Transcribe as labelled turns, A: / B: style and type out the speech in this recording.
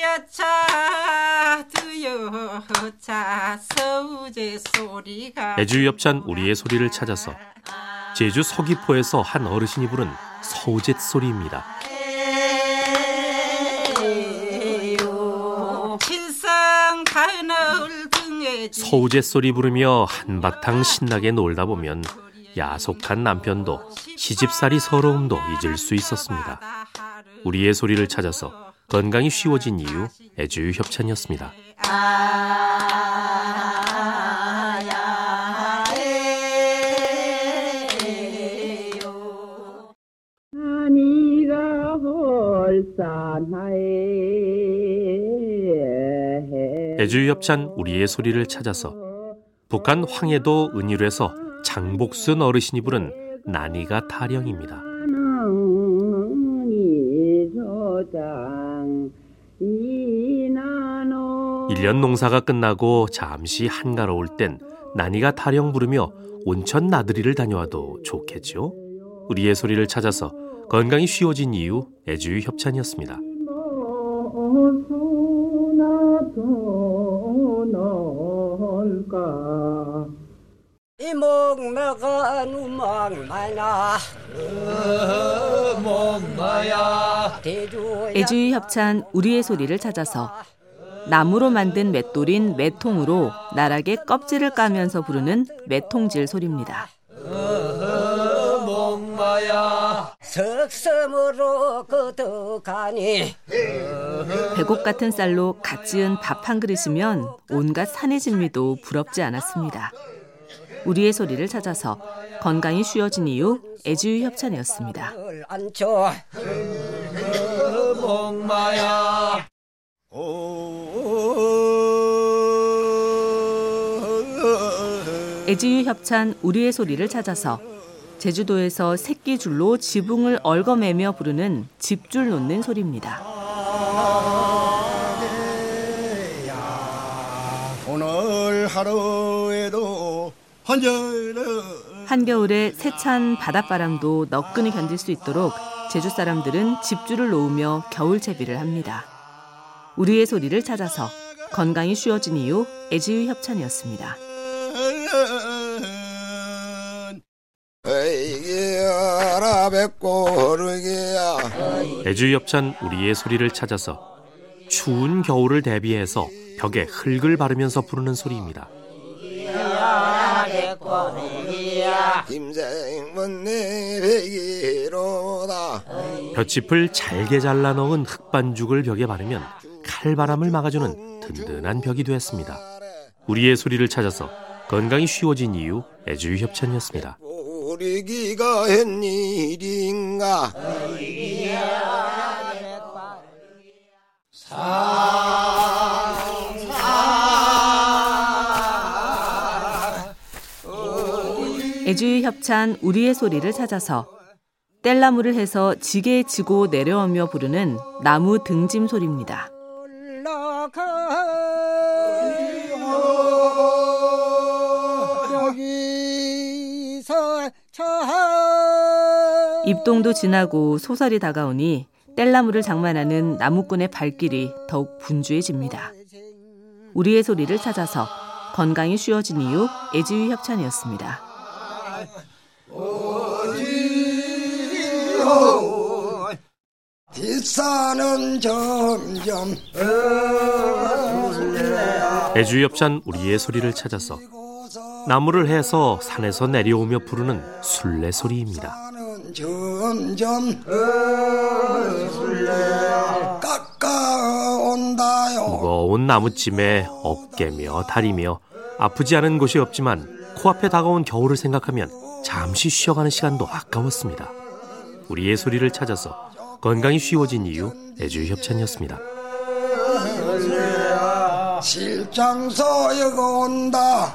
A: 여차 두여차 서우제 소리가
B: 애주 협찬 우리의 소리를 찾아서 제주 서귀포에서 한 어르신이 부른 서우젯 소리입니다.
A: 친성 가을 등에
B: 서우젯 소리 부르며 한바탕 신나게 놀다 보면 야속한 남편도 시집살이 서러움도 잊을 수 있었습니다. 우리의 소리를 찾아서 건강이 쉬워진 이유 애주유 협찬이었습니다. 애주유 협찬 우리의 소리를 찾아서 북한 황해도 은일에서 장복순 어르신이 부른 나니가 타령입니다. 1년 농사가 끝나고 잠시 한가로울 땐 나니가 타령 부르며 온천 나들이를 다녀와도 좋겠죠? 우리의 소리를 찾아서 건강이 쉬워진 이유 애주유 협찬이었습니다.
A: 이목 나가 누막 나나
C: 애주유 협찬 우리의 소리를 찾아서 나무로 만든 맷돌인 매통으로 나락에 껍질을 까면서 부르는 매통질 소리입니다. 배곡 같은 쌀로 갓 지은 밥 한 그릇이면 온갖 산의 진미도 부럽지 않았습니다. 우리의 소리를 찾아서 건강이 쉬워진 이유 애주유 협찬이었습니다.
A: 안쳐
C: 애지유 협찬 우리의 소리를 찾아서 제주도에서 새끼줄로 지붕을 얽어매며 부르는 집줄 놓는 소리입니다.
D: 오늘 하루에도
C: 한겨울에 세찬 바닷바람도 너끈히 견딜 수 있도록 제주 사람들은 집줄을 놓으며 겨울 채비를 합니다. 우리의 소리를 찾아서 건강이 쉬워진 이유 애지유 협찬이었습니다.
D: 에이기야라 백고르기야
B: 애주유 협찬 우리의 소리를 찾아서 추운 겨울을 대비해서 벽에 흙을 바르면서 부르는 소리입니다. 볏짚을 잘게 잘라 넣은 흙반죽을 벽에 바르면 칼바람을 막아주는 든든한 벽이 되었습니다. 우리의 소리를 찾아서 건강이 쉬워진 이유 애주유 협찬이었습니다.
C: 애주유 협찬 우리의 소리를 찾아서 뗄나무를 해서 지게에 지고 내려오며 부르는 나무 등짐 소리입니다. 입동도 지나고 소설이 다가오니 뗄나무를 장만하는 나무꾼의 발길이 더욱 분주해집니다. 우리의 소리를 찾아서 건강이 쉬워진 이유 애지유 협찬이었습니다.
D: 뒷산은 점점
B: 애주유 협찬 우리의 소리를 찾아서 나무를 해서 산에서 내려오며 부르는 술래 소리입니다.
D: 깎아온다요
B: 무거운 나무찜에 어깨며 다리며 아프지 않은 곳이 없지만 코앞에 다가온 겨울을 생각하면 잠시 쉬어가는 시간도 아까웠습니다. 우리의 소리를 찾아서 건강이 쉬워진 이유 애주유 협찬이었습니다.
D: 실장서 여가 온다